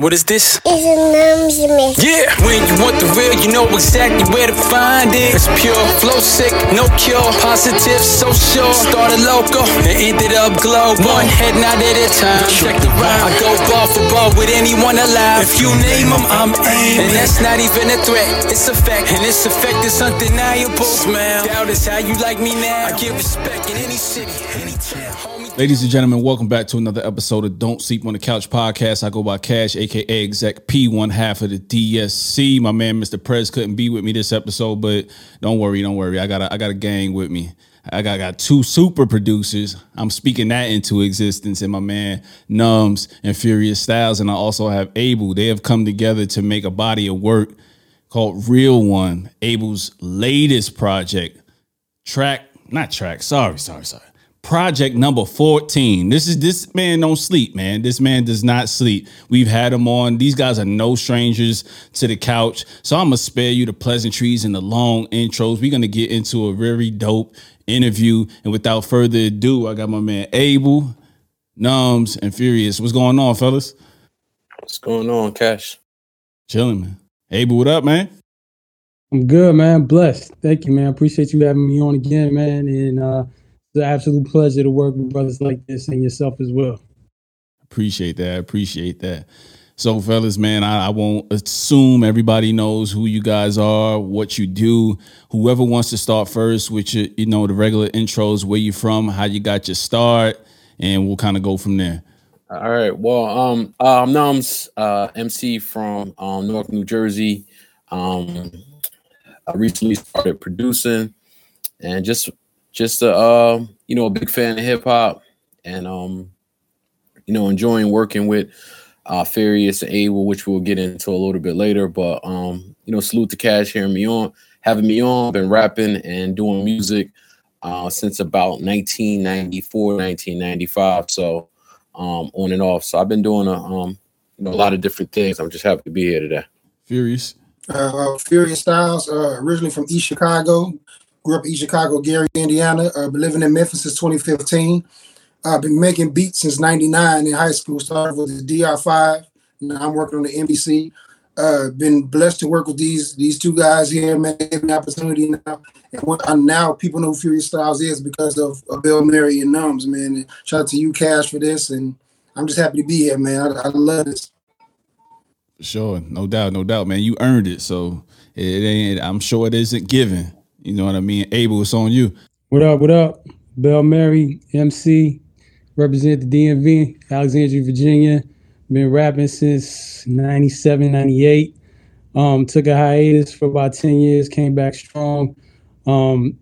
What is this? It's a numbs mix. Yeah, when you want the real, you know exactly where to find it. It's pure, flow sick, no cure, positive, so sure. Started local and ended up global. One head not at a time. Check the rhyme. I go ball for ball with anyone alive. If you name them, I'm aiming. And that's not even a threat, it's a fact. And this effect is undeniable. Smile, doubt is how you like me now. I give respect in any city, any town. Ladies and gentlemen, welcome back to another episode of Don't Sleep on the Couch podcast. I go by Cash, aka Exec P, one half of the DSC. My man, Mr. Prez, couldn't be with me this episode, but don't worry, don't worry. I got a, I got a gang with me. I got, got two super producers. I'm speaking that into existence, and my man Numbs and Furious Styles, and I also have Abel. They have come together to make a body of work called Real One, Abel's latest project track, not track, sorry, sorry, sorry. Project number 14. This is this man don't sleep, man. This man does not sleep. We've had him on. These guys are no strangers to the couch. So I'm gonna spare you the pleasantries and the long intros. We're gonna get into a very dope interview. And without further ado, I got my man Abel, Numbs, and Furious. What's going on, fellas? What's going on, Cash? Chilling, man. Abel, what up, man? I'm good, man. Blessed. Thank you, man. Appreciate you having me on again, man. And uh, it's an absolute pleasure to work with brothers like this and yourself as well. Appreciate that. Appreciate that. So, fellas, man, I, I won't assume everybody knows who you guys are, what you do. Whoever wants to start first, with your, you know, the regular intros, where you from, how you got your start, and we'll kind of go from there. All right. Well, um, uh, I'm Nums, uh, MC from um, North New Jersey. Um, I recently started producing, and just just a uh, you know a big fan of hip hop, and um, you know enjoying working with uh, Furious and Abel, which we'll get into a little bit later. But um, you know, salute to Cash hearing me on, having me on. Been rapping and doing music uh, since about 1994, 1995. So um, on and off. So I've been doing a um, you know a lot of different things. I'm just happy to be here today. Furious. uh, Furious Styles, uh, originally from East Chicago. Grew up in East Chicago, Gary, Indiana. Uh, been living in Memphis since 2015. I've uh, been making beats since 99 in high school. Started with the DR5. Now I'm working on the MPC. Uh, been blessed to work with these these two guys here, man. Gave me an opportunity now. And what uh, now people know Furious Styles is because of, of Bill Mary and Numbs, man. And shout out to you, Cash, for this. And I'm just happy to be here, man. I, I love this. Sure, no doubt, no doubt, man. You earned it, so it ain't. I'm sure it isn't given. You know what I mean? Abel, it's on you. What up? What up? Bell Mary, MC, represent the DMV, Alexandria, Virginia. Been rapping since 97, 98. Um, took a hiatus for about 10 years, came back strong. Um,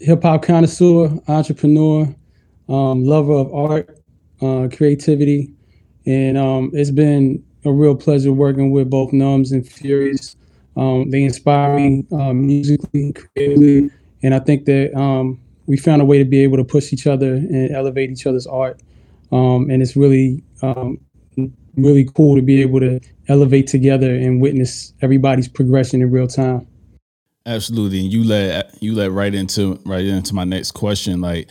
Hip hop connoisseur, entrepreneur, um, lover of art, uh, creativity. And um, it's been a real pleasure working with both Numbs and Furious. Um, they inspire me um, musically, creatively, and I think that um, we found a way to be able to push each other and elevate each other's art. Um, and it's really, um, really cool to be able to elevate together and witness everybody's progression in real time. Absolutely, and you led you led right into right into my next question. Like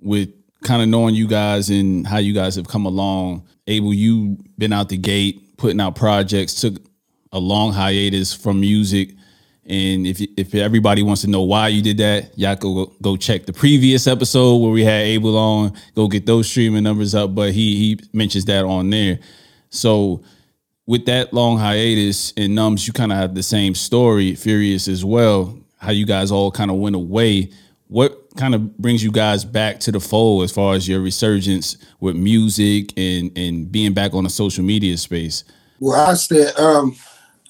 with kind of knowing you guys and how you guys have come along. Abel, you been out the gate putting out projects, took a long hiatus from music. And if if everybody wants to know why you did that, y'all go go check the previous episode where we had Abel on. Go get those streaming numbers up. But he he mentions that on there. So with that long hiatus and Numbs, you kind of have the same story, Furious as well. How you guys all kind of went away. What kind of brings you guys back to the fold as far as your resurgence with music and and being back on the social media space? Well, I said, um,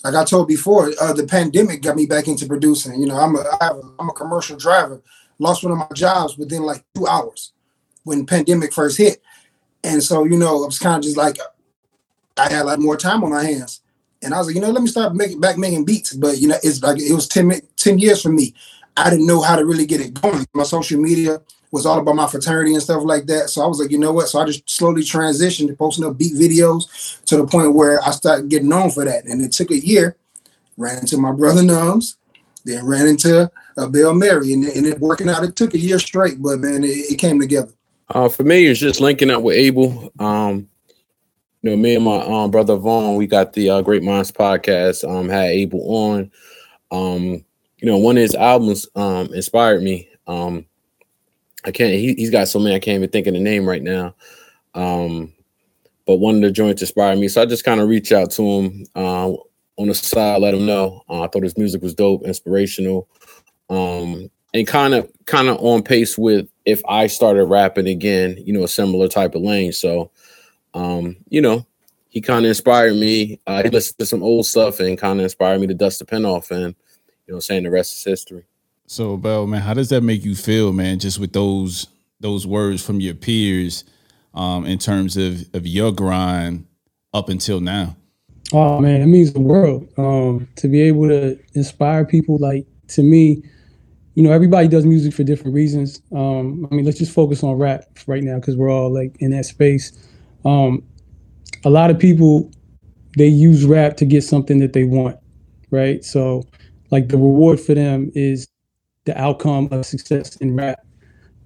like I told before, uh, the pandemic got me back into producing. You know, I'm a, I'm a commercial driver. Lost one of my jobs within like two hours when pandemic first hit, and so you know, I was kind of just like, I had like more time on my hands, and I was like, you know, let me start making back making beats. But you know, it's like it was 10, 10 years for me. I didn't know how to really get it going. My social media was all about my fraternity and stuff like that. So I was like, you know what? So I just slowly transitioned to posting up beat videos to the point where I started getting known for that. And it took a year. Ran into my brother Nums, then ran into uh, Bill Mary, and, and it working out. It took a year straight, but man, it, it came together. Uh, for me, it's just linking up with Abel. Um, you know, me and my um, brother Vaughn, we got the uh, Great Minds podcast. Um, had Abel on. Um, you know, one of his albums um inspired me. Um, I can't. He, he's got so many. I can't even think of the name right now. Um, but one of the joints inspired me, so I just kind of reached out to him uh, on the side, let him know. Uh, I thought his music was dope, inspirational, um, and kind of kind of on pace with if I started rapping again, you know, a similar type of lane. So, um, you know, he kind of inspired me. Uh, he listened to some old stuff and kind of inspired me to dust the pen off, and you know, saying the rest is history. So, Bell, man, how does that make you feel, man? Just with those those words from your peers, um, in terms of of your grind up until now. Oh man, it means the world. Um, to be able to inspire people, like to me, you know, everybody does music for different reasons. Um, I mean, let's just focus on rap right now because we're all like in that space. Um, a lot of people they use rap to get something that they want, right? So, like the reward for them is the outcome of success in rap.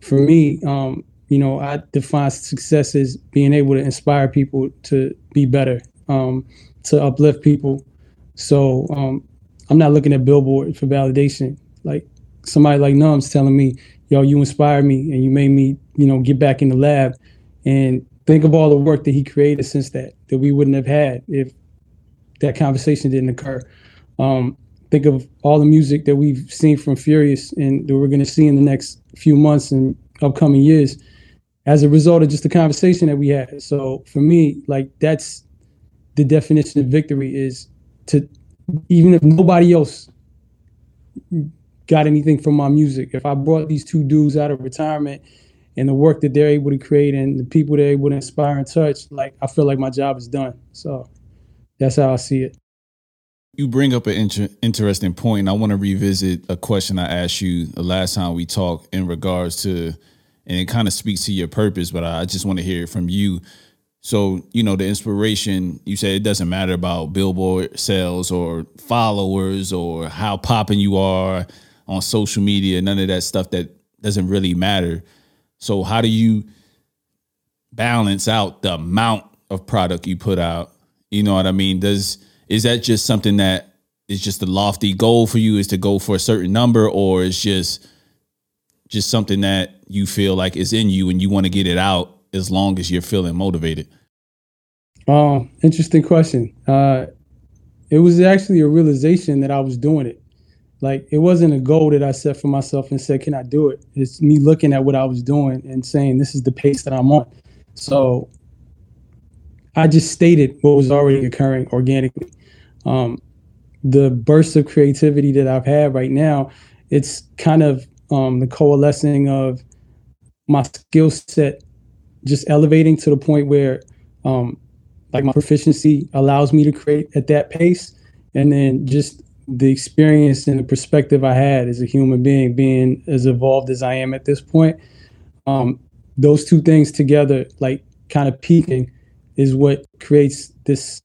For me, um, you know, I define success as being able to inspire people to be better, um, to uplift people. So um, I'm not looking at Billboard for validation. Like somebody like Numbs telling me, "Yo, you inspired me and you made me, you know, get back in the lab." And think of all the work that he created since that that we wouldn't have had if that conversation didn't occur. Um, think of all the music that we've seen from Furious and that we're going to see in the next few months and upcoming years as a result of just the conversation that we had. So for me, like that's the definition of victory is to even if nobody else got anything from my music, if I brought these two dudes out of retirement and the work that they're able to create and the people they're able to inspire and touch, like I feel like my job is done. So that's how I see it. You bring up an inter- interesting point. I want to revisit a question I asked you the last time we talked in regards to, and it kind of speaks to your purpose, but I just want to hear it from you. So, you know, the inspiration, you said it doesn't matter about billboard sales or followers or how popping you are on social media, none of that stuff that doesn't really matter. So, how do you balance out the amount of product you put out? You know what I mean? Does is that just something that is just a lofty goal for you is to go for a certain number or is just just something that you feel like is in you and you want to get it out as long as you're feeling motivated? Um, interesting question. Uh, it was actually a realization that I was doing it. Like it wasn't a goal that I set for myself and said, "Can I do it?" It's me looking at what I was doing and saying, "This is the pace that I'm on." So I just stated what was already occurring organically um, the burst of creativity that I've had right now, it's kind of um, the coalescing of my skill set just elevating to the point where um, like my proficiency allows me to create at that pace. And then just the experience and the perspective i had as a human being being as evolved as i am at this point um, those two things together like kind of peaking is what creates this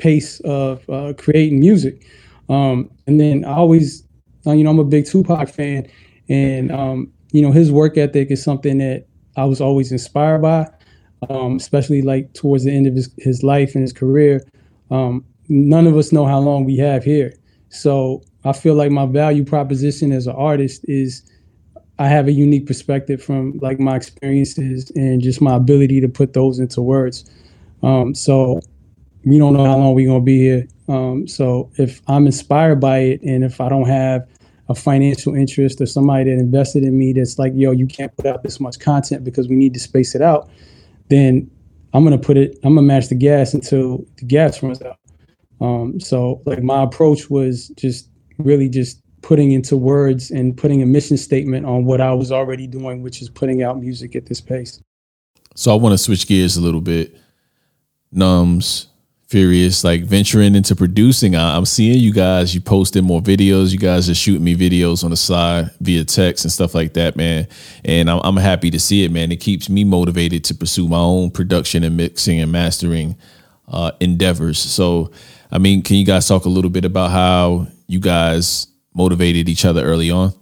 pace of uh, creating music. Um, and then I always, uh, you know, I'm a big Tupac fan, and um, you know, his work ethic is something that I was always inspired by, um, especially like towards the end of his, his life and his career. Um, none of us know how long we have here, so I feel like my value proposition as an artist is I have a unique perspective from like my experiences and just my ability to put those into words. Um, so we don't know how long we're gonna be here. Um, so if I'm inspired by it, and if I don't have a financial interest or somebody that invested in me that's like, yo, you can't put out this much content because we need to space it out, then I'm gonna put it. I'm gonna match the gas until the gas runs out. Um, so like my approach was just really just putting into words and putting a mission statement on what I was already doing, which is putting out music at this pace. So I want to switch gears a little bit. Numbs, Furious, like venturing into producing. I, am seeing you guys. You posting more videos. You guys are shooting me videos on the side via text and stuff like that, man. And I'm, I'm happy to see it, man. It keeps me motivated to pursue my own production and mixing and mastering uh, endeavors. So, I mean, can you guys talk a little bit about how you guys motivated each other early on?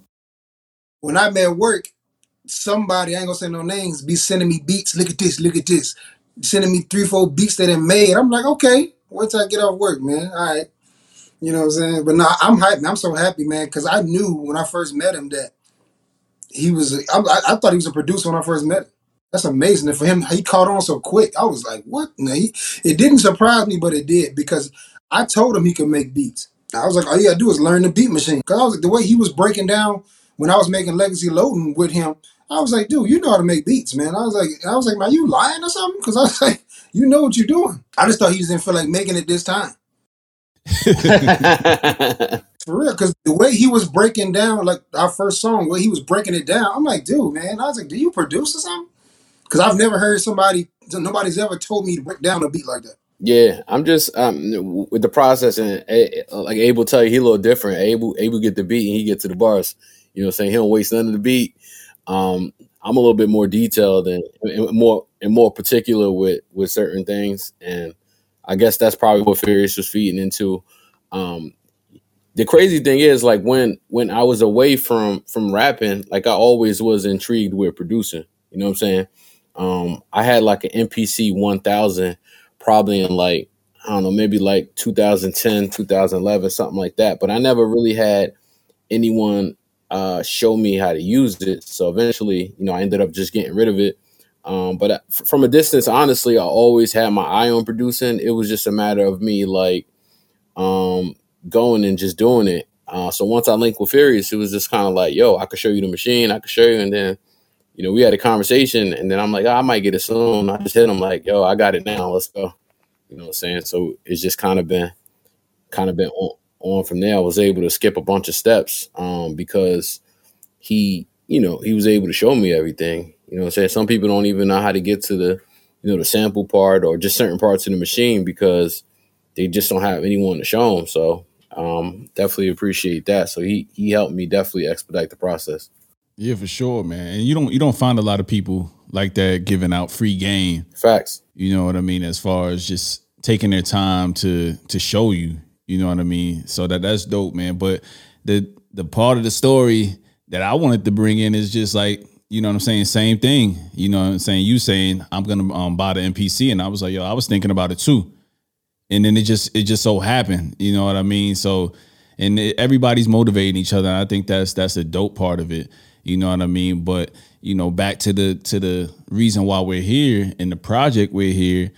When I'm at work, somebody I ain't gonna say no names be sending me beats. Look at this. Look at this sending me three, four beats that they made. I'm like, okay, wait till I get off work, man. All right. You know what I'm saying? But now I'm hyped. I'm so happy, man, because I knew when I first met him that he was. I, I thought he was a producer when I first met him. That's amazing. And for him, he caught on so quick. I was like, what? No, he, it didn't surprise me, but it did because I told him he could make beats. I was like, all you gotta do is learn the beat machine. Cause I was the way he was breaking down when I was making Legacy Loading with him. I was like, dude, you know how to make beats, man. I was like, I was like, man, you lying or something? Because I was like, you know what you're doing. I just thought he just didn't feel like making it this time. For real, because the way he was breaking down, like our first song, where he was breaking it down, I'm like, dude, man. I was like, do you produce or something? Because I've never heard somebody, nobody's ever told me to break down a beat like that. Yeah, I'm just um with the process and uh, like Abel tell you he a little different. Abel Abel get the beat and he get to the bars. You know, what I'm saying he don't waste none of the beat. Um, I'm a little bit more detailed and, and more and more particular with with certain things, and I guess that's probably what Furious was feeding into. Um, the crazy thing is, like when when I was away from from rapping, like I always was intrigued with producing. You know what I'm saying? Um, I had like an MPC 1000 probably in like I don't know, maybe like 2010, 2011, something like that. But I never really had anyone uh, show me how to use it. So eventually, you know, I ended up just getting rid of it. Um, but uh, from a distance, honestly, I always had my eye on producing. It was just a matter of me like um, going and just doing it. Uh, so once I linked with Furious, it was just kind of like, yo, I could show you the machine, I could show you, and then you know, we had a conversation and then I'm like, oh, I might get it soon. I just hit him like, yo, I got it now. Let's go. You know what I'm saying? So it's just kind of been kind of been on, on from there. I was able to skip a bunch of steps um, because he, you know, he was able to show me everything. You know what I'm saying? Some people don't even know how to get to the, you know, the sample part or just certain parts of the machine because they just don't have anyone to show them. So um, definitely appreciate that. So he he helped me definitely expedite the process. Yeah, for sure, man. And you don't you don't find a lot of people like that giving out free game. Facts. You know what I mean? As far as just taking their time to to show you. You know what I mean? So that that's dope, man. But the the part of the story that I wanted to bring in is just like you know what I'm saying? Same thing. You know what I'm saying? You saying I'm gonna um, buy the MPC, and I was like, yo, I was thinking about it too. And then it just it just so happened. You know what I mean? So and it, everybody's motivating each other. I think that's that's a dope part of it. You know what I mean? But you know, back to the to the reason why we're here and the project we're here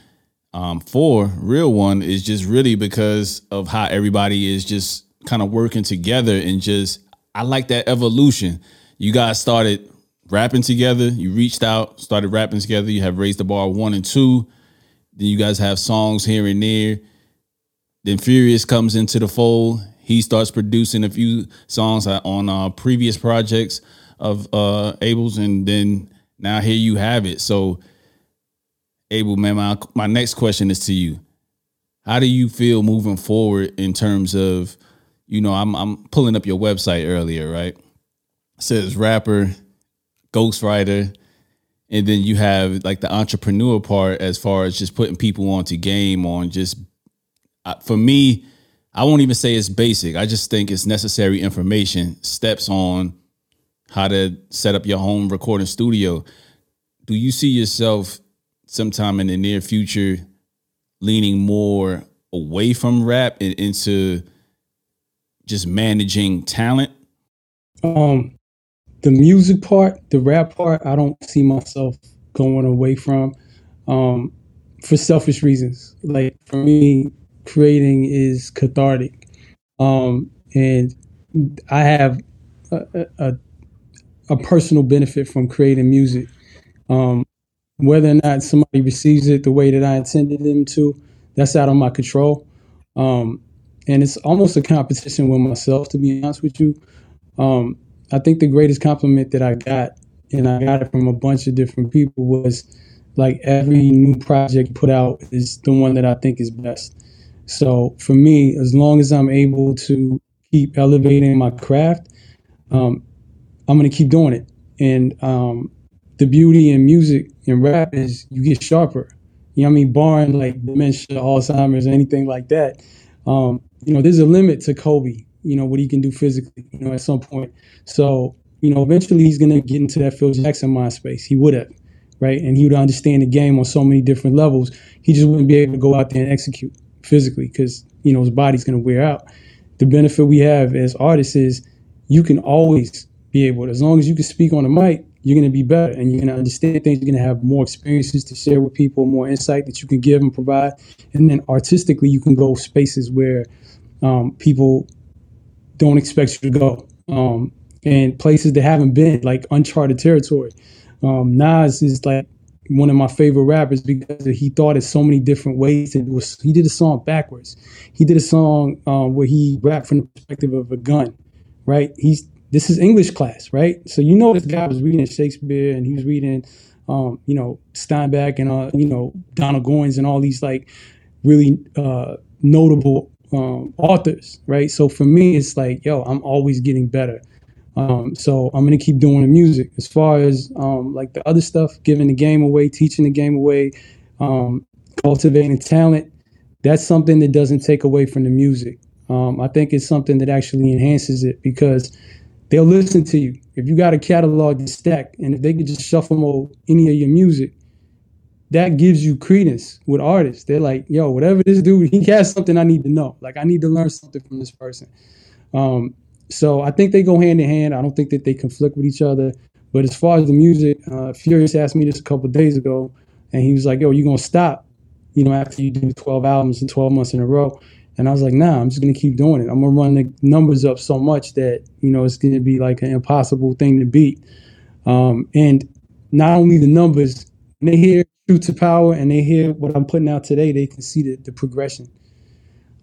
um, for, real one is just really because of how everybody is just kind of working together and just I like that evolution. You guys started rapping together. You reached out, started rapping together. You have raised the bar one and two. Then you guys have songs here and there. Then Furious comes into the fold. He starts producing a few songs on uh, previous projects of uh Abel's, and then now here you have it. So, Abel, man, my my next question is to you. How do you feel moving forward in terms of, you know, I'm I'm pulling up your website earlier, right? It says rapper, ghostwriter, and then you have like the entrepreneur part as far as just putting people onto game on just for me i won't even say it's basic i just think it's necessary information steps on how to set up your home recording studio. Do you see yourself sometime in the near future leaning more away from rap and into just managing talent? Um, the music part, the rap part, I don't see myself going away from um, for selfish reasons. Like for me, creating is cathartic. Um, and I have a, a, a personal benefit from creating music. Um, whether or not somebody receives it the way that I intended them to, that's out of my control. Um, and it's almost a competition with myself, to be honest with you. Um, I think the greatest compliment that I got, and I got it from a bunch of different people, was like every new project put out is the one that I think is best. So for me, as long as I'm able to keep elevating my craft, um, I'm gonna keep doing it. And um, the beauty in music and rap is you get sharper. You know I mean? Barring like dementia, Alzheimer's, anything like that. Um, you know, there's a limit to Kobe, you know, what he can do physically, you know, at some point. So, you know, eventually he's gonna get into that Phil Jackson mind space. He would have. right? And he would understand the game on so many different levels. He just wouldn't be able to go out there and execute physically because you know his body's going to wear out. The benefit we have as artists is you can always be able, to, as long as you can speak on the mic, you're going to be better and you're going to understand things. You're going to have more experiences to share with people, more insight that you can give and provide. And then artistically, you can go spaces where um, people don't expect you to go um, and places that haven't been, like uncharted territory. Um, Nas is like one of my favorite rappers because he thought of so many different ways it. He did a song backwards. He did a song um, where he rapped from the perspective of a gun, right? He's this is English class, right? So you know this guy was reading Shakespeare and he was reading, um, you know, Steinbeck and uh, you know Donald Goines and all these like really uh, notable um, authors, right? So for me, it's like, yo, I'm always getting better. Um, so I'm gonna keep doing the music. As far as um, like the other stuff, giving the game away, teaching the game away, um, cultivating talent, that's something that doesn't take away from the music. Um, I think it's something that actually enhances it because they'll listen to you. If you got a catalog stack, and if they could just shuffle mode any of your music, that gives you credence with artists. They're like, yo, whatever this dude, he has something I need to know. Like I need to learn something from this person. Um, so I think they go hand in hand. I don't think that they conflict with each other. But as far as the music, uh, Furious asked me this a couple days ago, and he was like, "Yo, you gonna stop? You know, after you do 12 albums in 12 months in a row?" And I was like, nah, I'm just gonna keep doing it. I'm gonna run the numbers up so much that you know it's gonna be like an impossible thing to beat. Um, and not only the numbers, they hear True to Power and they hear what I'm putting out today, they can see the, the progression.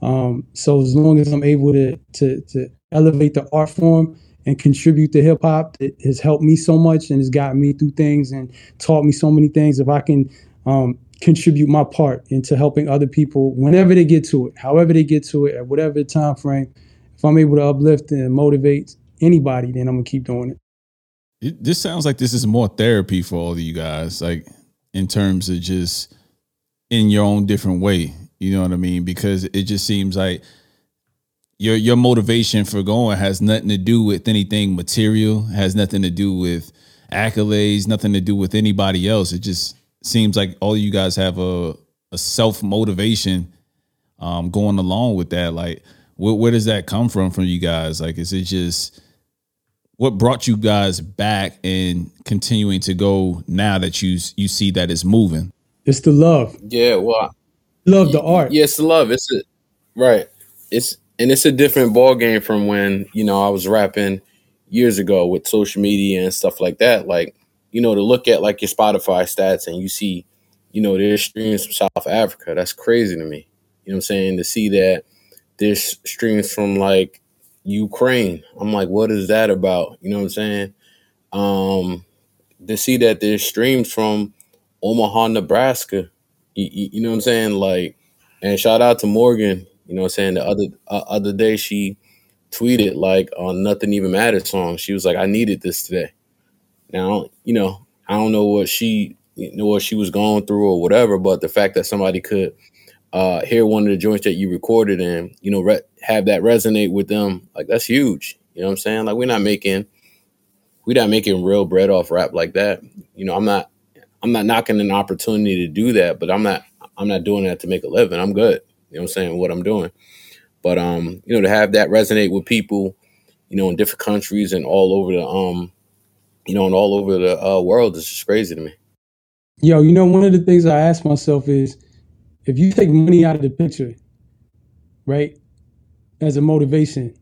Um, so as long as I'm able to, to to elevate the art form and contribute to hip hop, it has helped me so much and has gotten me through things and taught me so many things. If I can um, contribute my part into helping other people whenever they get to it, however they get to it, at whatever time frame. If I'm able to uplift and motivate anybody, then I'm gonna keep doing it. it. This sounds like this is more therapy for all of you guys, like in terms of just in your own different way. You know what I mean? Because it just seems like your your motivation for going has nothing to do with anything material, has nothing to do with accolades, nothing to do with anybody else. It just seems like all you guys have a, a self motivation um, going along with that. Like, where, where does that come from from you guys? Like, is it just what brought you guys back and continuing to go now that you you see that it's moving? It's the love. Yeah, well, love the art. Yeah, it's the love. It's a, right. It's and it's a different ball game from when you know I was rapping years ago with social media and stuff like that. Like you know, to look at like your Spotify stats and you see, you know, there's streams from South Africa. That's crazy to me. You know what I'm saying? To see that there's streams from like Ukraine. I'm like, what is that about? You know what I'm saying? Um, to see that there's streams from Omaha, Nebraska. You, you, you know what I'm saying? Like, and shout out to Morgan. You know what I'm saying? The other uh, other day she tweeted like on Nothing Even Matters song. She was like, I needed this today. Now, you know, I don't know what she you know what she was going through or whatever, but the fact that somebody could uh, hear one of the joints that you recorded and you know re- have that resonate with them, like that's huge. You know what I'm saying? Like we're not making we're not making real bread off rap like that. You know, I'm not I'm not knocking an opportunity to do that, but I'm not I'm not doing that to make a living. I'm good. You know what I'm saying? What I'm doing. But um, you know, to have that resonate with people, you know, in different countries and all over the um you know, and all over the uh, world It's just crazy to me. Yo, you know, one of the things I ask myself is if you take money out of the picture, right, as a motivation,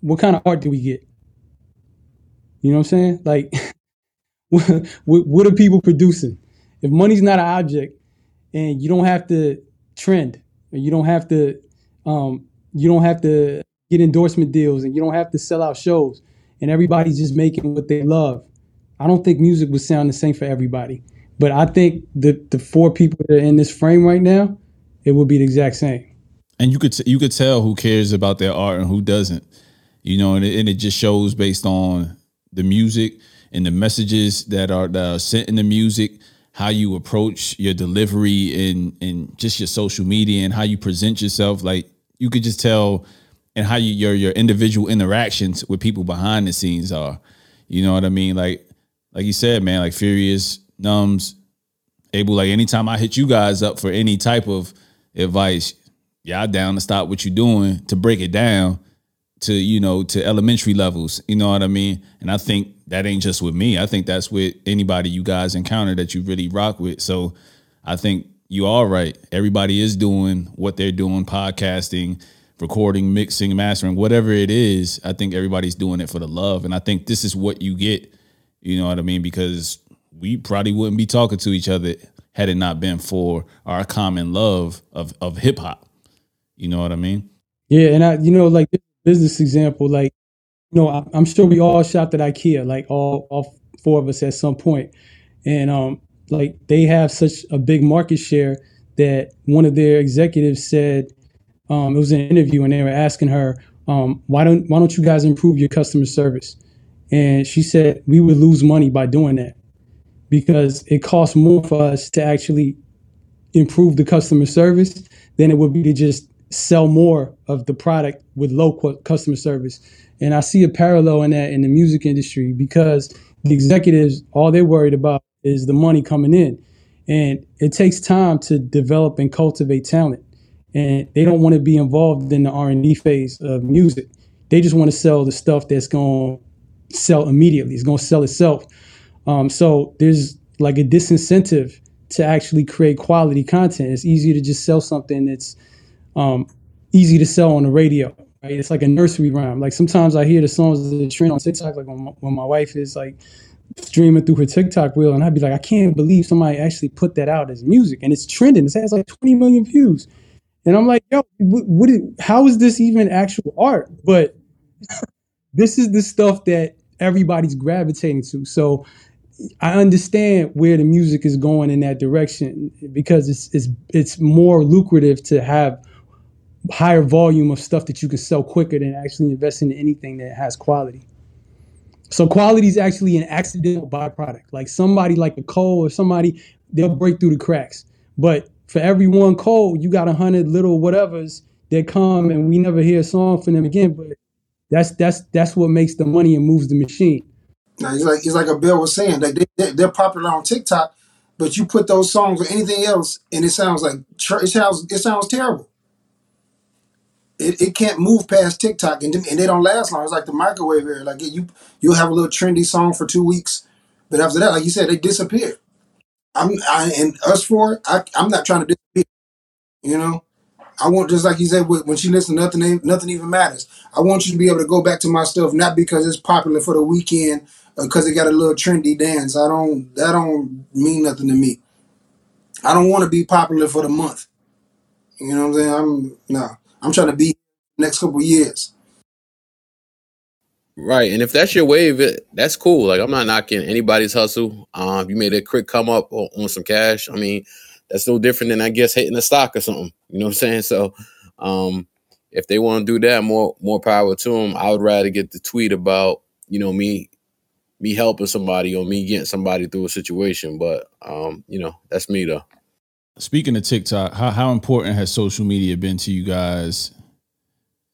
what kind of art do we get? You know what I'm saying? Like, what, what are people producing? If money's not an object and you don't have to trend, and you don't have to, um, you don't have to get endorsement deals, and you don't have to sell out shows, and everybody's just making what they love. I don't think music would sound the same for everybody. But I think the the four people that are in this frame right now, it would be the exact same. And you could t- you could tell who cares about their art and who doesn't. You know, and it, and it just shows based on the music and the messages that are, that are sent in the music, how you approach your delivery and and just your social media and how you present yourself. Like you could just tell and how you, your your individual interactions with people behind the scenes are. You know what I mean? Like like you said, man, like Furious Nums, able like anytime I hit you guys up for any type of advice, y'all down to stop what you're doing to break it down to you know to elementary levels. You know what I mean? And I think that ain't just with me. I think that's with anybody you guys encounter that you really rock with. So I think you are right. Everybody is doing what they're doing, podcasting, recording, mixing, mastering, whatever it is. I think everybody's doing it for the love. And I think this is what you get. You know what I mean? Because we probably wouldn't be talking to each other had it not been for our common love of of hip hop. You know what I mean? Yeah, and I, you know, like business example, like, you know, I, I'm sure we all shopped at IKEA, like all all four of us at some point, and um, like they have such a big market share that one of their executives said, um, it was an interview, and they were asking her, um, why don't why don't you guys improve your customer service? And she said we would lose money by doing that because it costs more for us to actually improve the customer service than it would be to just sell more of the product with low customer service. And I see a parallel in that in the music industry because the executives, all they're worried about is the money coming in. And it takes time to develop and cultivate talent. And they don't want to be involved in the R&D phase of music. They just want to sell the stuff that's going to sell immediately. It's going to sell itself. Um, so there's like a disincentive to actually create quality content. It's easier to just sell something that's um, easy to sell on the radio. Right? It's like a nursery rhyme. Like sometimes I hear the songs that trend on TikTok, like when my, when my wife is like streaming through her TikTok reel, and I'd be like, I can't believe somebody actually put that out as music, and it's trending. It has like 20 million views, and I'm like, yo, what? what is, how is this even actual art? But this is the stuff that everybody's gravitating to. So I understand where the music is going in that direction because it's it's it's more lucrative to have higher volume of stuff that you can sell quicker than actually investing in anything that has quality. So quality is actually an accidental byproduct. Like somebody like a Cole or somebody, they'll break through the cracks. But for every one Cole, you got a hundred little whatevers that come and we never hear a song from them again. But that's that's that's what makes the money and moves the machine. Now it's like it's like a Bill was saying that they, they are popular on TikTok, but you put those songs or anything else, and it sounds like it sounds it sounds terrible. It, it can't move past TikTok, and, and they don't last long. It's like the microwave era. Like you you'll have a little trendy song for two weeks, but after that, like you said, they disappear. I'm I, and us for I I'm not trying to disappear. You know, I want just like you said when she listens, nothing nothing even matters. I want you to be able to go back to my stuff, not because it's popular for the weekend uh, because it got a little trendy dance. I don't that don't mean nothing to me. I don't want to be popular for the month. You know what I'm saying? I'm no. I'm trying to be next couple years. Right, and if that's your wave, it, that's cool. Like I'm not knocking anybody's hustle. Um, you made a quick come up on, on some cash. I mean, that's no different than I guess hitting a stock or something. You know what I'm saying? So, um, if they want to do that, more more power to them. I would rather get the tweet about you know me me helping somebody or me getting somebody through a situation. But um, you know, that's me though. Speaking of TikTok, how how important has social media been to you guys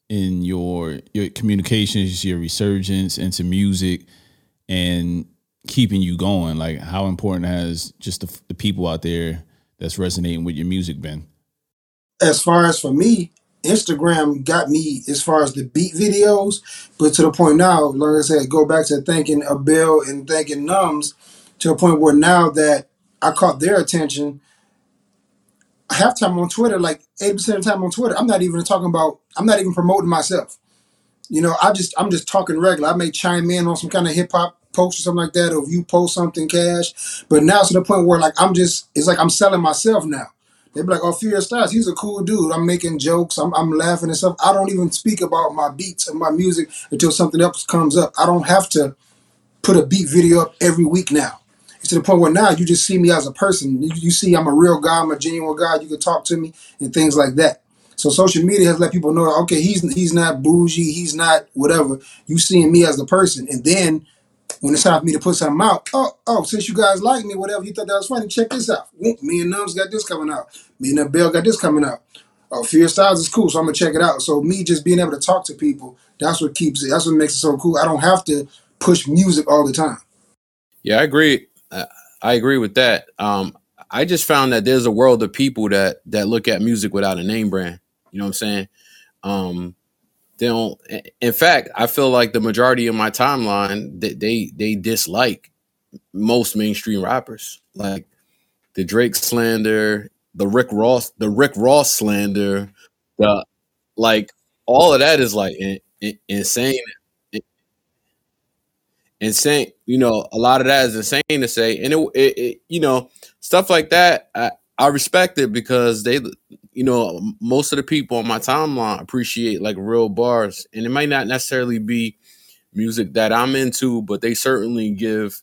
in your your communications, your resurgence into music, and keeping you going? Like, how important has just the, the people out there that's resonating with your music been? As far as for me, Instagram got me as far as the beat videos, but to the point now, like I said, go back to thanking Abel and thanking Nums to a point where now that I caught their attention, half time on Twitter, like 80% of the time on Twitter, I'm not even talking about, I'm not even promoting myself. You know, I just, I'm just talking regular. I may chime in on some kind of hip hop post or something like that, or if you post something cash. But now it's to the point where like I'm just, it's like I'm selling myself now. They'd be like, "Oh, Furious Styles, he's a cool dude. I'm making jokes. I'm, I'm laughing and stuff. I don't even speak about my beats and my music until something else comes up. I don't have to put a beat video up every week now. To the point where now you just see me as a person. You, you see I'm a real guy. I'm a genuine guy. You can talk to me and things like that. So social media has let people know, okay, he's he's not bougie. He's not whatever. You seeing me as the person, and then when it's time for me to put something out, oh, oh, since you guys like me, whatever, you thought that was funny, check this out. Me and Nums got this coming out. Me and Bell got this coming out. Oh, Fear Styles is cool, so I'm gonna check it out. So me just being able to talk to people, that's what keeps it. That's what makes it so cool. I don't have to push music all the time. Yeah, I agree. I, I agree with that. Um, I just found that there's a world of people that that look at music without a name brand. You know what I'm saying? Um, they don't. In fact, I feel like the majority of my timeline that they, they dislike most mainstream rappers, like the Drake slander, the Rick Ross, the Rick Ross slander, the like all of that is like in, in, insane insane. You know, a lot of that is insane to say, and it, it, it, you know, stuff like that. I, I respect it because they, you know, most of the people on my timeline appreciate like real bars, and it might not necessarily be music that I'm into, but they certainly give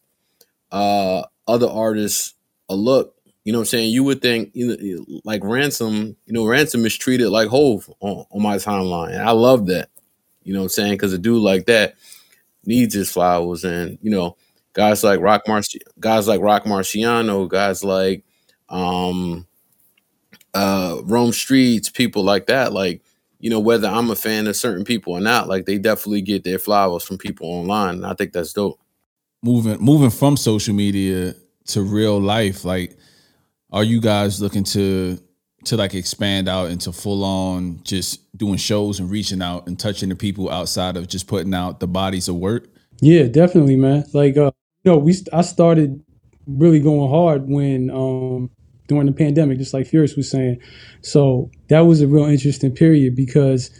uh other artists a look. You know what I'm saying? You would think, you know, like Ransom, you know, Ransom is treated like Hove on, on my timeline. And I love that. You know what I'm saying? Because a dude like that, needs his flowers, and you know, guys like Rock Marci- guys like Rock Marciano, guys like um, uh, Rome Streetz, people like that. Like, you know, whether I'm a fan of certain people or not, like they definitely get their flowers from people online. And I think that's dope. Moving moving from social media to real life, like, are you guys looking to to like expand out into full on just doing shows and reaching out and touching the people outside of just putting out the bodies of work? Yeah, definitely, man. Like, uh, you know, we I started really going hard when um during the pandemic, just like Furious was saying. So that was a real interesting period because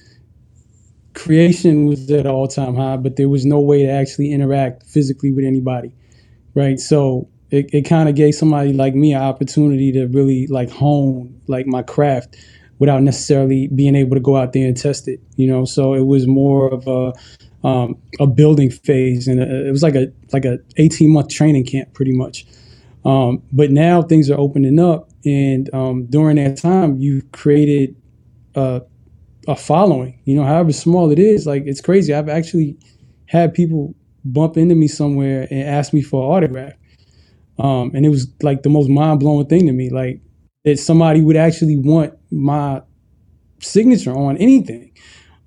creation was at all time high, but there was no way to actually interact physically with anybody, right? So it, it kind of gave somebody like me an opportunity to really like hone like my craft without necessarily being able to go out there and test it you know? So it was more of a um, a building phase and a, it was like a like a 18 month training camp pretty much. Um, but now things are opening up and um, during that time you created a, a following you know however small it is like it's crazy. I've actually had people bump into me somewhere and ask me for an autograph um, and it was like the most mind blowing thing to me, like that somebody would actually want my signature on anything.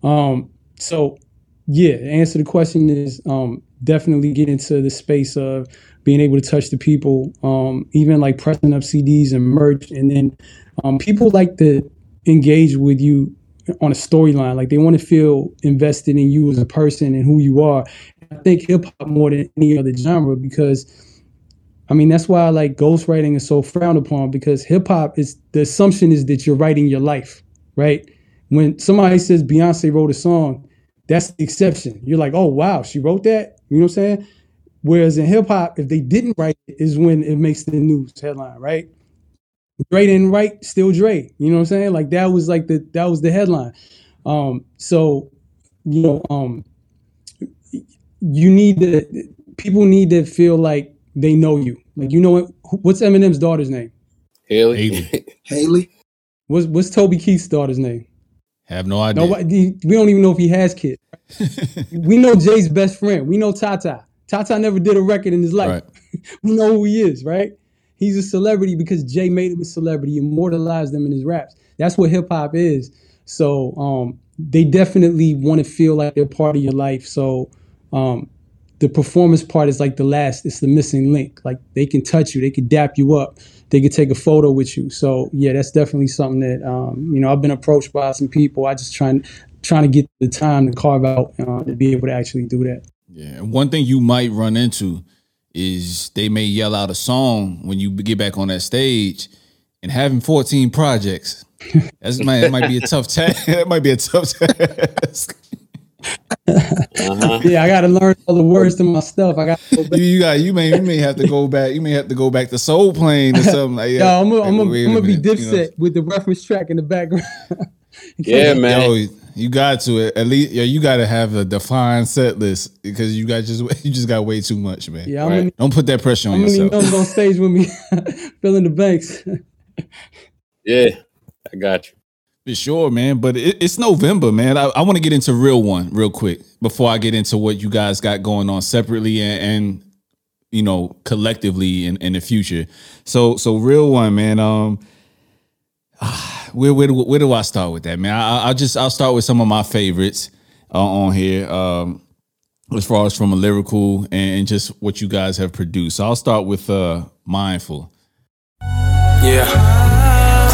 Um, so yeah, the answer to the question is um, definitely get into the space of being able to touch the people, um, even like pressing up CDs and merch. And then um, people like to engage with you on a storyline. Like they want to feel invested in you as a person and who you are. I think hip hop more than any other genre because I mean, that's why I like ghostwriting is so frowned upon because hip hop is the assumption is that you're writing your life, right? When somebody says Beyonce wrote a song, that's the exception. You're like, oh wow, she wrote that. You know what I'm saying? Whereas in hip hop, if they didn't write it, is when it makes the news headline, right? Dre didn't write, still Dre. You know what I'm saying? Like that was like the that was the headline. Um, so you know, um, you need to people need to feel like they know you. Like you know what? What's Eminem's daughter's name? Haley. Haley. Haley. What's What's Toby Keith's daughter's name? Have no idea. Nobody. We don't even know if he has kids. we know Jay's best friend. We know Tata. Tata never did a record in his life. Right. we know who he is, right? He's a celebrity because Jay made him a celebrity, immortalized them in his raps. That's what hip hop is. So um, they definitely want to feel like they're part of your life. So um, the performance part is like the last it's the missing link. Like they can touch you they can dap you up they can take a photo with you. So yeah that's definitely something that um, you know i've been approached by some people. I just trying trying to get the time to carve out uh, to be able to actually do that. Yeah and one thing you might run into is they may yell out a song when you get back on that stage and having 14 projects. That's that might be a tough task that might be a tough task uh-huh. Yeah, I got to learn all the words to my stuff. I got you, you, got you may you may have to go back. You may have to go back to Soul Plane or something like that. Yo, I'm gonna like, I'm be Dipset you know? with the reference track in the background. yeah, man. Yo, you got to at least. Yeah, you got to have a defined set list because you got just you just got way too much, man. Yeah, right. don't put that pressure on I'm yourself. I'm on stage with me, filling the banks. yeah, I got you. For sure, man. But it, it's November, man. I, I want to get into real one real quick before I get into what you guys got going on separately and, and you know collectively in, in the future. So so real one, man. Um, where where where do I start with that, man? I, will just I'll start with some of my favorites uh, on here. Um, as far as from a lyrical and just what you guys have produced. So I'll start with uh mindful. Yeah.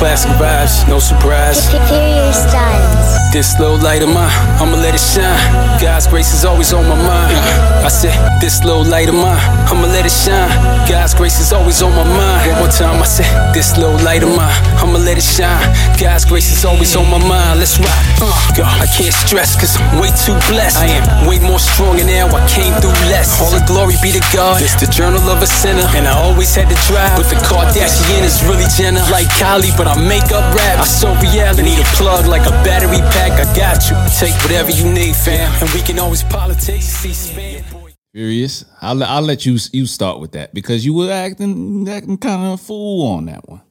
Classic vibes, no surprise. Superior styles. This little light of mine, I'ma let it shine. God's grace is always on my mind. I said, this little light of mine, I'ma let it shine. God's grace is always on my mind. One more time, I said, this little light of mine, I'ma let it shine. God's grace is always on my mind. Let's rock. Uh. I can't stress, cause I'm way too blessed. I am way more strong stronger now, I came through less. All the glory be to God. It's the journal of a sinner, and I always had to drive. With the Kardashian is really Jenner, like Kylie, but I make up rap. I so reality. Need a plug like a battery pack. I got you. Take whatever you need, fam, and we can always politics. C-SPAN. Furious. I'll I'll let you you start with that because you were acting acting kind of a fool on that one.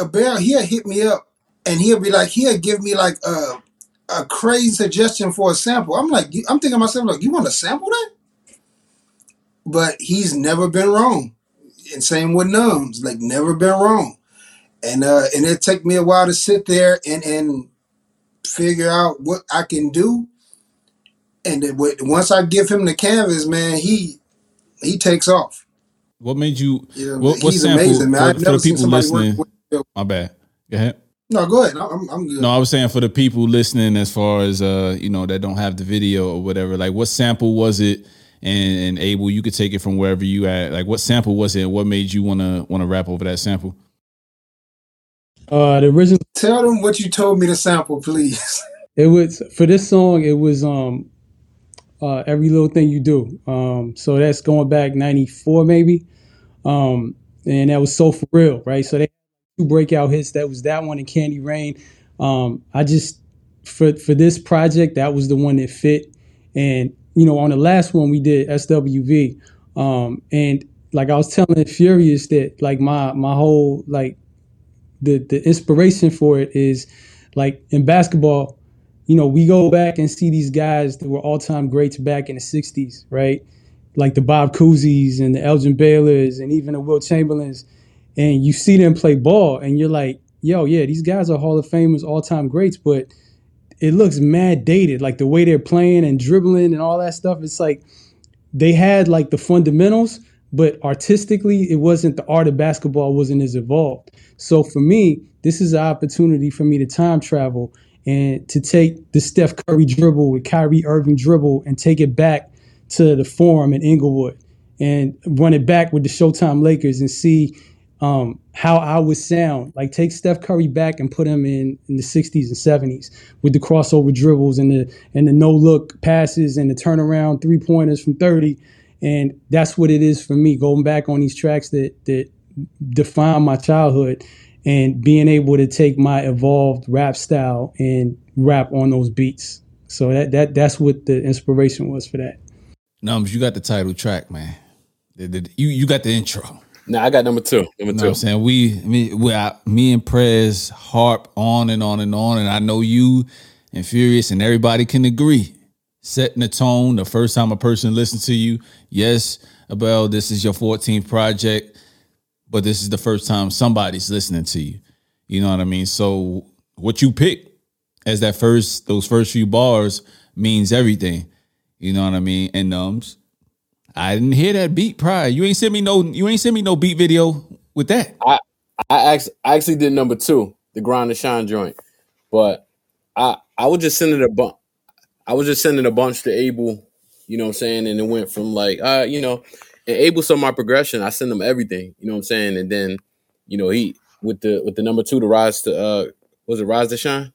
a bear he'll hit me up and he'll be like he'll give me like a a crazy suggestion for a sample. I'm like I'm thinking myself like you want to sample that? But he's never been wrong. And same with Numbs, like never been wrong. And uh and it take me a while to sit there and and figure out what I can do. And then once I give him the canvas, man, he he takes off. What made you? You know, What, what he's sample amazing, man. for, I've for never the seen people somebody work listening? with My bad. Go ahead. No, go ahead. I'm I'm good. No, I was saying for the people listening, as far as uh, you know, that don't have the video or whatever. Like, what sample was it? And, and Abel, you could take it from wherever you at. Like, what sample was it? and What made you wanna wanna rap over that sample? Uh, the original Tell them what you told me to sample, please. It was for this song. It was um, uh, every little thing you do. Um, so that's going back '94 maybe, um, and that was so for real, right? So they two breakout hits. That was that one and Candy Rain. Um, I just for for this project that was the one that fit, and you know on the last one we did SWV, um, and like I was telling Furious that like my my whole like the the inspiration for it is like in basketball you know, we go back and see these guys that were all time greats back in the 60s, right? Like the Bob Cousy's and the Elgin Baylors and even the Wilt Chamberlains. And you see them play ball and you're like, yo, yeah, these guys are Hall of Famers, all time greats, but it looks mad dated. Like the way they're playing and dribbling and all that stuff. It's like they had like the fundamentals, but artistically, it wasn't the art of basketball wasn't as evolved. So for me, this is an opportunity for me to time travel and to take the Steph Curry dribble with Kyrie Irving dribble and take it back to the Forum in Inglewood and run it back with the Showtime Lakers and see um, how I would sound. Like take Steph Curry back and put him in in the 60s and 70s with the crossover dribbles and the and the no look passes and the turnaround three pointers from 30. And that's what it is for me going back on these tracks that that define my childhood and being able to take my evolved rap style and rap on those beats. So that that that's what the inspiration was for that. Nums, you got the title track, man. The- the- you you got the intro. Nah, I got number two. Number You know two. what I'm saying? We, me, we, I, me and Prez harp on and on and on, and I know you and Furious and everybody can agree. Setting the tone the first time a person listens to you. Yes, Abel, this is your 14th project, but this is the first time somebody's listening to you. You know what I mean? So what you pick as that first, those first few bars means everything. You know what I mean? And Nums, I didn't hear that beat prior. You ain't sent me no, you ain't sent me no beat video with that. I actually, I actually did number two, the grind and shine joint, but I I was just sending a bunch. I was just sending a bunch to Abel, you know what I'm saying, and it went from like uh, you know, and Abel saw my progression. I send him everything, you know what I'm saying, and then you know he with the with the number two to rise to uh was it rise to shine?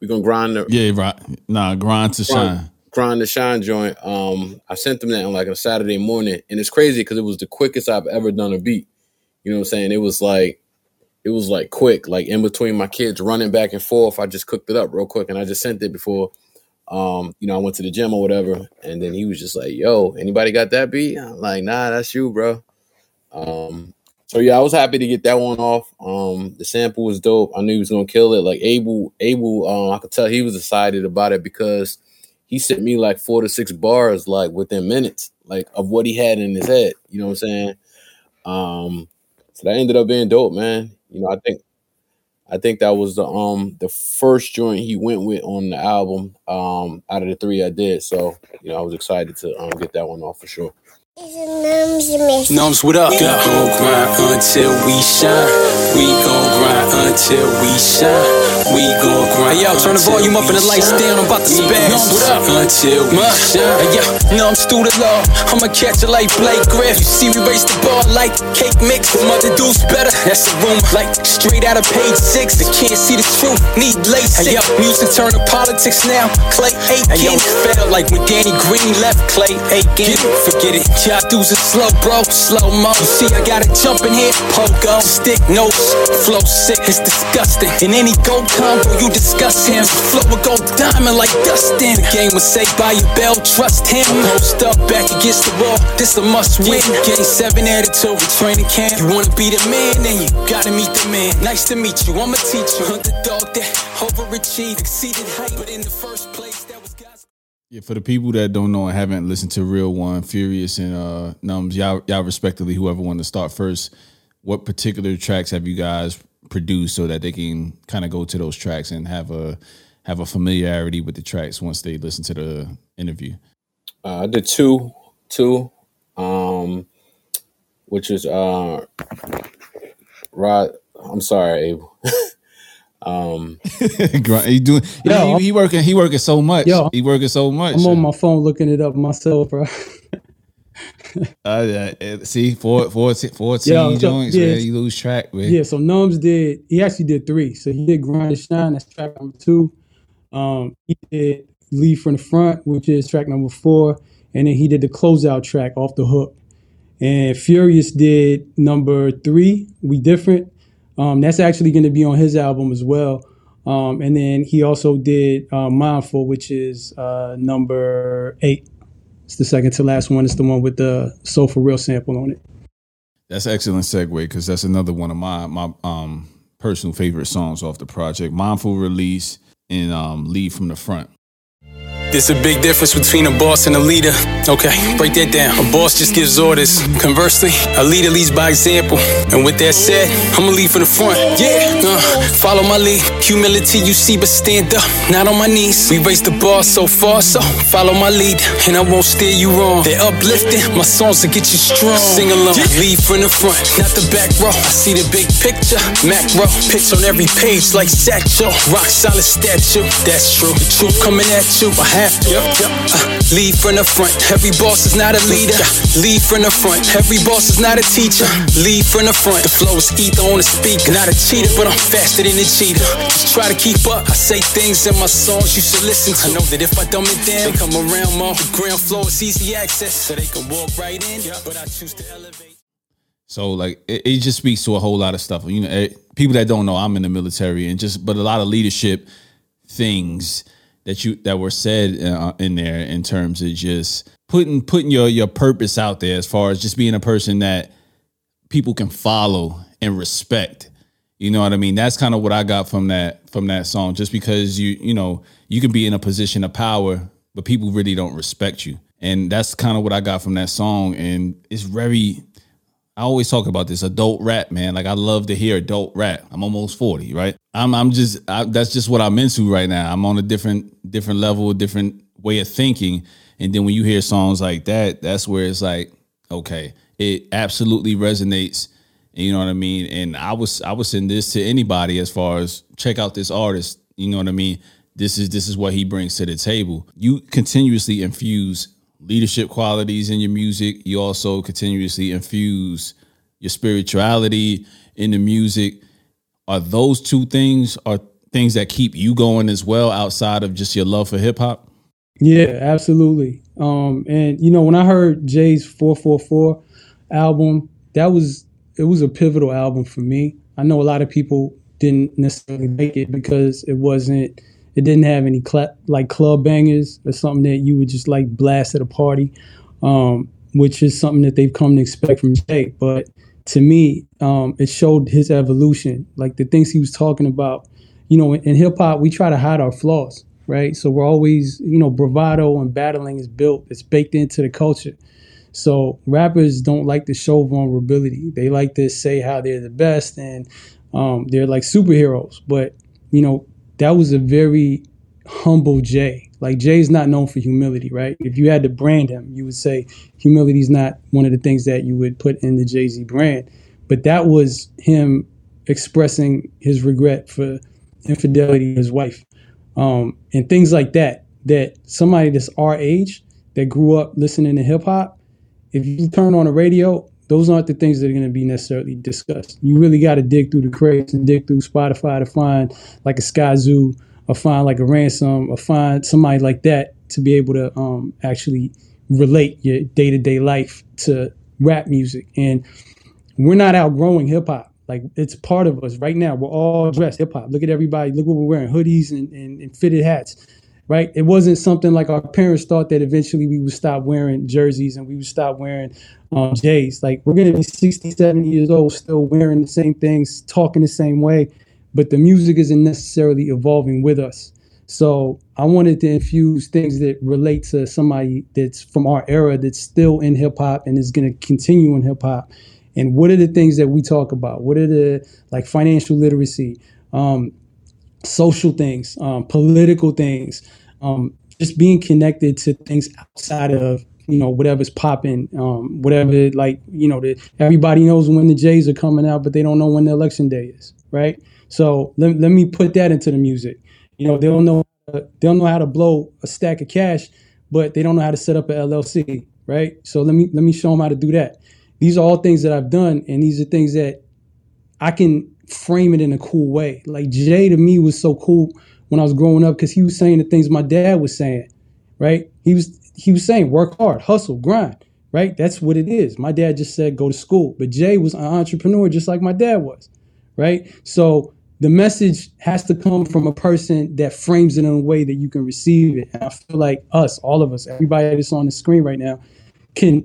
We're gonna grind the Yeah, right. Nah, grind to Grind. shine. grind to shine joint. Um, I sent them that on like a Saturday morning, and it's crazy because it was the quickest I've ever done a beat. You know what I'm saying? It was like, it was like quick, like in between my kids running back and forth. I just cooked it up real quick, and I just sent it before, um, you know, I went to the gym or whatever. And then he was just like, "Yo, anybody got that beat?" I'm like, "Nah, that's you, bro." Um, so yeah, I was happy to get that one off. Um, the sample was dope. I knew he was gonna kill it. Like Abel, Abel, um, I could tell he was excited about it because he sent me like four to six bars like within minutes, like of what he had in his head. You know what I'm saying? Um, so that ended up being dope, man. You know, I think I think that was the um the first joint he went with on the album, um, out of the three I did. So, you know, I was excited to um get that one off for sure. Numbs, what up? We gon' grind until we shine. We gon' grind until we shine. We gon' grind. Hey, yo, turn the volume up and the lights down. I'm about to spaz. Numbs, what up? Until we shine. Hey, yo, numbs through the law. I'ma catch it like Blake Griff. You see, we raise the bar like cake mix. The mother dudes better. That's a rumor. Like straight out of page six. They can't see the truth. Need lace. Hey, yo, music turn to politics now. Clay Aiken. Hey, yo, felt like when Danny Green left Clay Aiken. Forget it. Y'all dudes are slow, bro. Slow mo. You see, I got to jump in here. Pogo. Stick notes. Flow sick. It's disgusting. In any go combo, you discuss him. Flow will go diamond like Dustin. The game was saved by your bell. Trust him. Post up back against the wall. This a must win. Game seven attitude. We training camp. You wanna be the man, then you gotta meet the man. Nice to meet you. I'm a teacher. Underdog that overachieved, exceeded height. But in the first place. Yeah, for the people that don't know and haven't listened to Real One, Furious, and uh, Numbs, y'all, y'all respectively, whoever wanted to start first, what particular tracks have you guys produced so that they can kind of go to those tracks and have a have a familiarity with the tracks once they listen to the interview? Uh, I did two, two, um, which is uh, Rod. I'm sorry, Abel. um, he doing he, Yo, he, he working he working so much. Yo, he working so much. I'm on my phone looking it up myself, bro. Uh, yeah, uh, see, four, four, four Yo, so- joints, yeah. man. You lose track, man. Yeah, so Numbs did. He actually did three. So he did Grind and Shine. That's track number two. Um, he did Lead from the Front, which is track number four, and then he did the closeout track off the hook. And Furious did number three. We different. Um, that's actually going to be on his album as well. Um, and then he also did uh, Mindful, which is uh, number eight. It's the second to last one. It's the one with the Soul for Real sample on it. That's excellent segue because that's another one of my my um personal favorite songs off the project. Mindful release and um lead from the front. There's a big difference between a boss and a leader. Okay, break that down. A boss just gives orders. Conversely, a leader leads by example. And with that said, I'ma lead from the front. Yeah, uh, follow my lead. Humility you see, but stand up, not on my knees. We raised the bar so far, so follow my lead. And I won't steer you wrong. They're uplifting, my songs will get you strong. Sing along, lead from the front, not the back row. I see the big picture, macro. Pitch on every page like Satchel. Rock solid statue, that's true. The truth coming at you, I have to. Yep, yep. Uh, lead from the front, every boss is not a leader. Lead from the front, every boss is not a teacher. Lead from the front, the flow is ether on the speaker. Not a cheater, but I'm faster than a cheetah. Just try to keep up. I say things in my songs you should listen to. I know that if I dumb it down, they come around more. The ground floor is easy access, so they can walk right in. But I choose to elevate. So like it, it just speaks to a whole lot of stuff. You know, eh, people that don't know, I'm in the military, and just but a lot of leadership things that you that were said uh, in there in terms of just putting putting your your purpose out there as far as just being a person that people can follow and respect. You know what I mean? That's kind of what I got from that from that song. Just because you you know you can be in a position of power, but people really don't respect you, and that's kind of what I got from that song. And it's very I always talk about this adult rap, man. Like I love to hear adult rap. I'm almost 40, right? I'm I'm just I, that's just what I'm into right now. I'm on a different different level, different way of thinking. And then when you hear songs like that, that's where it's like, okay, it absolutely resonates. You know what I mean? And I was I was send this to anybody as far as check out this artist. You know what I mean? This is this is what he brings to the table. You continuously infuse leadership qualities in your music. You also continuously infuse your spirituality in the music. Are those two things are things that keep you going as well outside of just your love for hip hop? Yeah, absolutely. Um, and you know, when I heard Jay's 444 album, that was it was a pivotal album for me. I know a lot of people didn't necessarily make it because it wasn't it didn't have any cl- like club bangers or something that you would just like blast at a party, um, which is something that they've come to expect from Jay. But to me, um, it showed his evolution, like the things he was talking about. You know, in, in hip hop, we try to hide our flaws, right? So we're always, you know, bravado and battling is built, it's baked into the culture. So rappers don't like to show vulnerability. They like to say how they're the best and um, they're like superheroes. But you know, that was a very humble Jay. Like Jay's not known for humility, right? If you had to brand him, you would say humility is not one of the things that you would put in the Jay Z brand. But that was him expressing his regret for infidelity his wife, um, and things like that. That somebody that's our age that grew up listening to hip hop, if you turn on the radio, those aren't the things that are going to be necessarily discussed. You really got to dig through the crates and dig through Spotify to find like a Skyzoo or find like a ransom or find somebody like that to be able to um, actually relate your day to day life to rap music. And we're not outgrowing hip hop. Like it's part of us right now. We're all dressed hip hop. Look at everybody. Look what we're wearing: hoodies and, and, and fitted hats right? It wasn't something like our parents thought that eventually we would stop wearing jerseys and we would stop wearing um, J's. Like we're going to be 60, 70 years old, still wearing the same things, talking the same way, but the music isn't necessarily evolving with us. So I wanted to infuse things that relate to somebody that's from our era that's still in hip hop and is going to continue in hip hop. And what are the things that we talk about? What are the like financial literacy, um, social things, um, political things, um, just being connected to things outside of you know whatever's popping, um, whatever like you know the, everybody knows when the Jays are coming out, but they don't know when the election day is, right? So let, let me put that into the music. You know they don't know they don't know how to blow a stack of cash, but they don't know how to set up an LLC, right? So let me let me show them how to do that. These are all things that I've done, and these are things that I can frame it in a cool way. Like Jay to me was so cool when I was growing up because he was saying the things my dad was saying, right? He was he was saying work hard, hustle, grind, right? That's what it is. My dad just said go to school, but Jay was an entrepreneur just like my dad was, right? So the message has to come from a person that frames it in a way that you can receive it. And I feel like us, all of us, everybody that's on the screen right now, can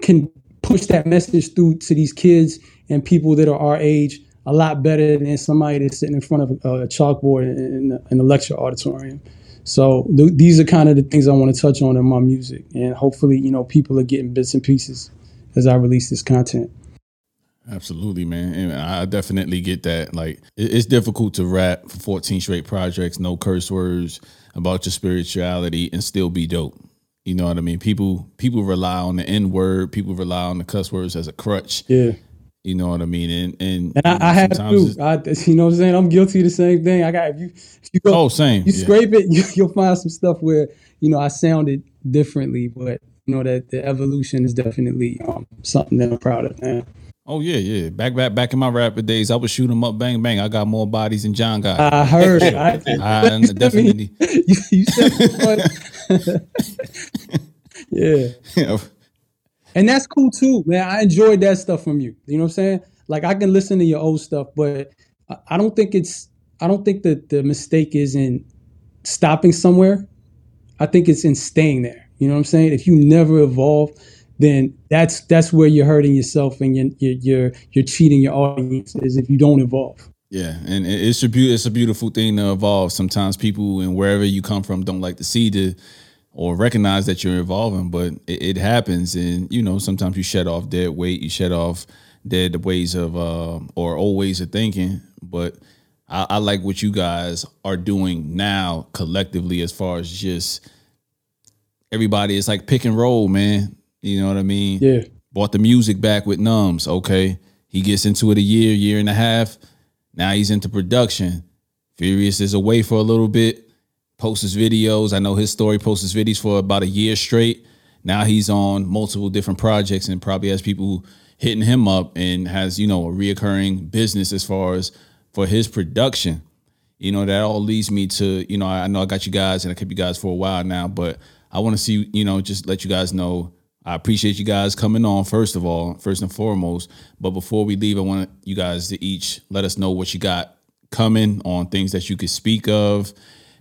can push that message through to these kids and people that are our age a lot better than somebody that's sitting in front of a, a chalkboard in, in, a lecture auditorium. So th- these are kind of the things I want to touch on in my music, and hopefully, you know, people are getting bits and pieces as I release this content. Absolutely, man. And I definitely get that. Like, it's difficult to rap for 14 straight projects, no curse words about your spirituality, and still be dope. You know what I mean? People people rely on the N word. People rely on the cuss words as a crutch. Yeah. You know what I mean? And and, and I, I have to. I, you know what I'm saying? I'm guilty of the same thing. I got if you if you go, oh same. You yeah. scrape it, you, will find some stuff where you know I sounded differently, but you know that the evolution is definitely um, something that I'm proud of, man. Oh yeah, yeah. Back back back in my rapper days, I would shoot them up, bang bang. I got more bodies than John got. I heard. I, I definitely. you, you said yeah and that's cool too, man. I enjoyed that stuff from you. You know what I'm saying? Like I can listen to your old stuff, but I don't think it's I don't think that the mistake is in stopping somewhere. I think it's in staying there. You know what I'm saying? If you never evolve, then that's that's where you're hurting yourself and you're you're you're, cheating your audience is if you don't evolve. Yeah, and it's a be- it's a beautiful thing to evolve. Sometimes people and wherever you come from don't like to see the or recognize that you're evolving, but it, it, happens. And, you know, sometimes you shed off dead weight, you shed off dead ways of, uh, or old ways of thinking. But I, I like what you guys are doing now collectively as far as just everybody is like pick and roll, man. You know what I mean? Yeah. Bought the music back with Numbs. Okay. He gets into it a year, year and a half. Now he's into production. Furious is away for a little bit posts his videos. I know his story posts his videos for about a year straight. Now he's on multiple different projects and probably has people hitting him up and has, you know, a reoccurring business as far as for his production. You know, that all leads me to, you know, I know I got you guys and I kept you guys for a while now, but I want to see, you know, just let you guys know I appreciate you guys coming on, first of all, first and foremost. But before we leave, I want you guys to each let us know what you got coming on things that you could speak of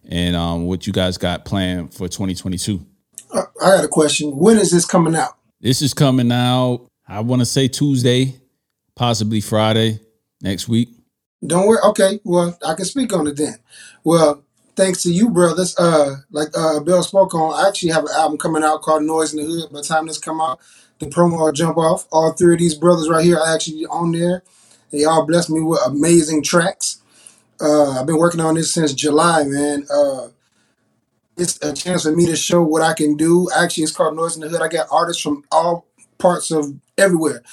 and um, what you guys got planned for 2022. Uh, I got a question. When is this coming out? This is coming out, I want to say Tuesday, possibly Friday next week. Don't worry. Okay. Well, I can speak on it then. Well, thanks to you, brothers. Uh, like uh, Bill spoke on, I actually have an album coming out called Noise in the Hood. By the time this come out, the promo will jump off. All three of these brothers right here are actually on there. They all blessed me with amazing tracks. Uh, I've been working on this since July, man. Uh, it's a chance for me to show what I can do. Actually, it's called Noise in the Hood. I got artists from all parts of everywhere.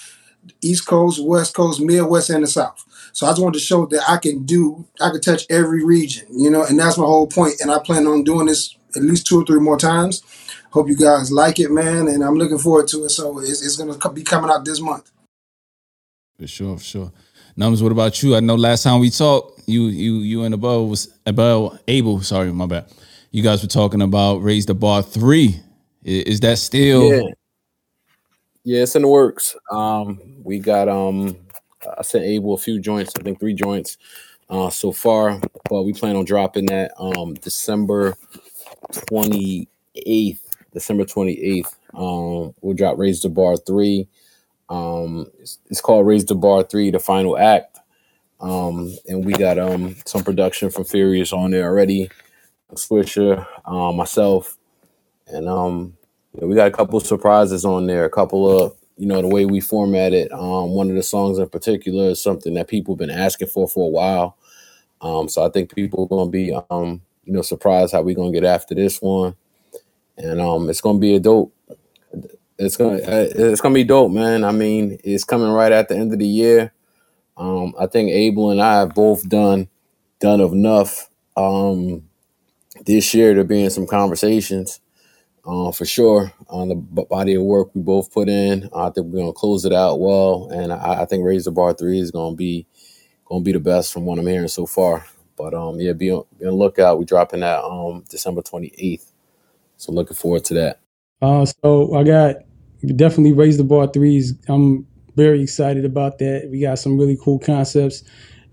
East Coast, West Coast, Midwest, and the South. So I just wanted to show that I can do, I can touch every region, you know, and that's my whole point. And I plan on doing this at least two or three more times. Hope you guys like it, man, and I'm looking forward to it. So it's, it's going to be coming out this month. For sure, for sure. Numbers, what about you? I know last time we talked, you you you and Abel was Abel Abel, sorry, my bad. You guys were talking about raise the bar three. Is, that still Yeah. Yeah, it's in the works. Um, we got um I sent Abel a few joints, I think three joints uh so far, but we plan on dropping that um December 28th. December 28th. Um we'll drop Raise the Bar 3. Um it's, it's called Raise the Bar 3, the final act. Um and we got um some production from Furious on there already. Swisher, um, myself, and um you know, we got a couple surprises on there, a couple of you know the way we format it. Um, one of the songs in particular is something that people have been asking for for a while. Um, so I think people are gonna be um, you know surprised how we're gonna get after this one, and um, it's gonna be a dope. It's gonna uh, it's gonna be dope, man. I mean, it's coming right at the end of the year. Um, I think Abel and I have both done done enough um, this year to be in some conversations uh, for sure on the body of work we both put in. I think we're gonna close it out well, and I, I think Raise the Bar Three is gonna be gonna be the best from what I'm hearing so far. But um, yeah, be on, be on lookout. We're dropping that um December 28th, so looking forward to that. Uh, so I got definitely raise the bar threes. I'm very excited about that. We got some really cool concepts,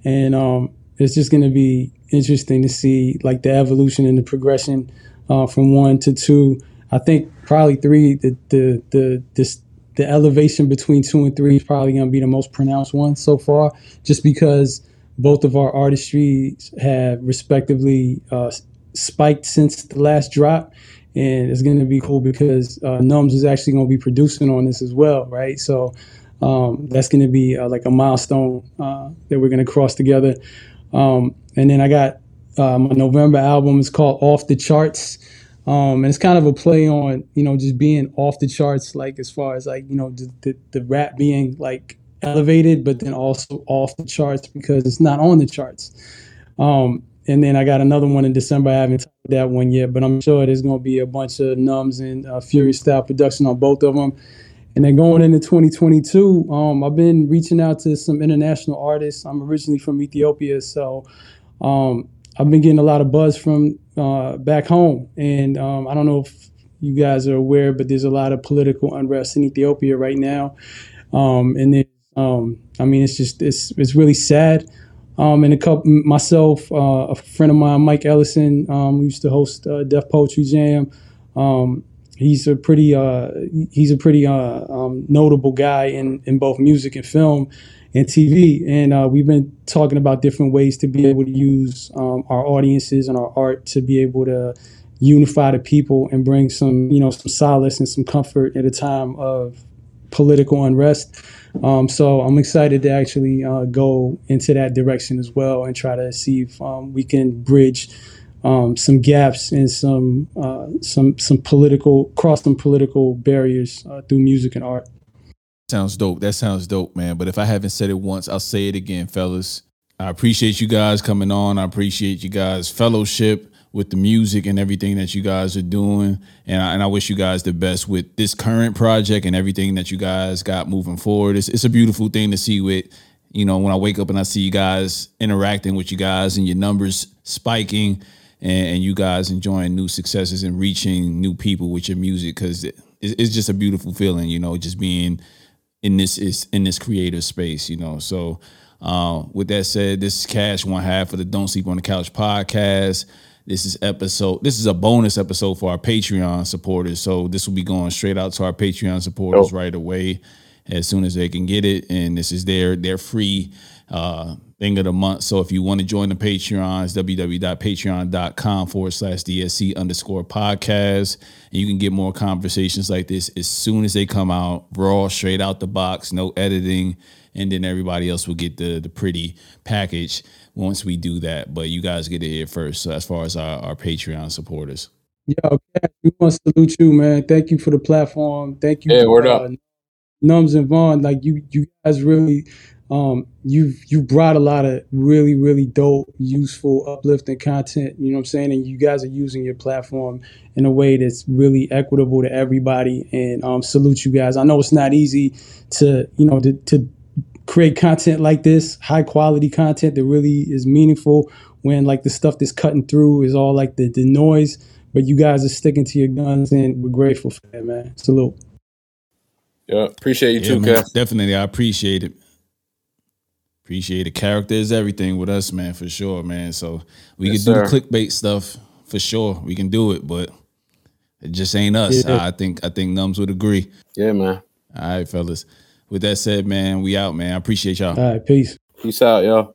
and um, it's just going to be interesting to see like the evolution and the progression uh, from one to two. I think probably three. The the the this the elevation between two and three is probably going to be the most pronounced one so far, just because both of our artistries have respectively uh, spiked since the last drop and it's going to be cool because uh, Nums is actually going to be producing on this as well, right? So um, that's going to be uh, like a milestone uh, that we're going to cross together. Um, and then I got uh, my November album is called Off the Charts. Um, and it's kind of a play on, you know, just being off the charts, like as far as like, you know, the, the, the rap being like elevated, but then also off the charts because it's not on the charts. Um, and then I got another one in December. I haven't about that one yet, but I'm sure there's going to be a bunch of Nums and uh, Furious style production on both of them. And then going into 2022, um, I've been reaching out to some international artists. I'm originally from Ethiopia, so um, I've been getting a lot of buzz from uh, back home. And um, I don't know if you guys are aware, but there's a lot of political unrest in Ethiopia right now. Um, and then, um, I mean, it's just it's it's really sad. Um, and a couple, myself, uh, a friend of mine, Mike Ellison, who used to host uh, Def Poetry Jam. Um, he's a pretty, uh, he's a pretty uh, um, notable guy in, in both music and film and TV. And uh, we've been talking about different ways to be able to use um, our audiences and our art to be able to unify the people and bring some, you know, some solace and some comfort at a time of political unrest. Um, so I'm excited to actually uh, go into that direction as well and try to see if um, we can bridge um, some gaps and some uh, some some political cross some political barriers uh, through music and art. Sounds dope. That sounds dope, man. But if I haven't said it once, I'll say it again, fellas. I appreciate you guys coming on. I appreciate you guys' fellowship with the music and everything that you guys are doing. And I, and I wish you guys the best with this current project and everything that you guys got moving forward. It's, it's a beautiful thing to see with, you know, when I wake up and I see you guys interacting with you guys and your numbers spiking and, and you guys enjoying new successes and reaching new people with your music because it, it's just a beautiful feeling, you know, just being in this is in this creative space, you know. So uh, with that said, this is Cash one half of the Don't Sleep on the Couch podcast. This is episode. This is a bonus episode for our Patreon supporters. So this will be going straight out to our Patreon supporters Oh. right away, as soon as they can get it. And this is their their free uh, thing of the month. So if you want to join the Patreon, it's www.patreon.com forward slash DSC underscore podcast. And you can get more conversations like this as soon as they come out, raw, straight out the box, no editing. And then everybody else will get the the pretty package once we do that. But you guys get it here first. So as far as our, our Patreon supporters. Yo, Cash, we want to salute you, man. Thank you for the platform. Thank you, Yeah, for, word up. uh, Nums and Vaughn. Like you, you guys really, um, you you brought a lot of really, really dope, useful, uplifting content. You know what I'm saying? And you guys are using your platform in a way that's really equitable to everybody. And um, salute you guys. I know it's not easy to, you know, to, to create content like this, high quality content that really is meaningful when like the stuff that's cutting through is all like the, the noise. But you guys are sticking to your guns and we're grateful for that, man. Salute. Yeah, appreciate you Yeah, too, man, definitely. I appreciate it. Appreciate it. Character is everything with us, man, for sure, man. So we Yes, can do sir. the clickbait stuff for sure. We can do it, but it just ain't us. Yeah. I think I think Nums would agree. Yeah, man. All right, fellas. With that said, man, we out, man. I appreciate y'all. All right, peace. Peace out, yo.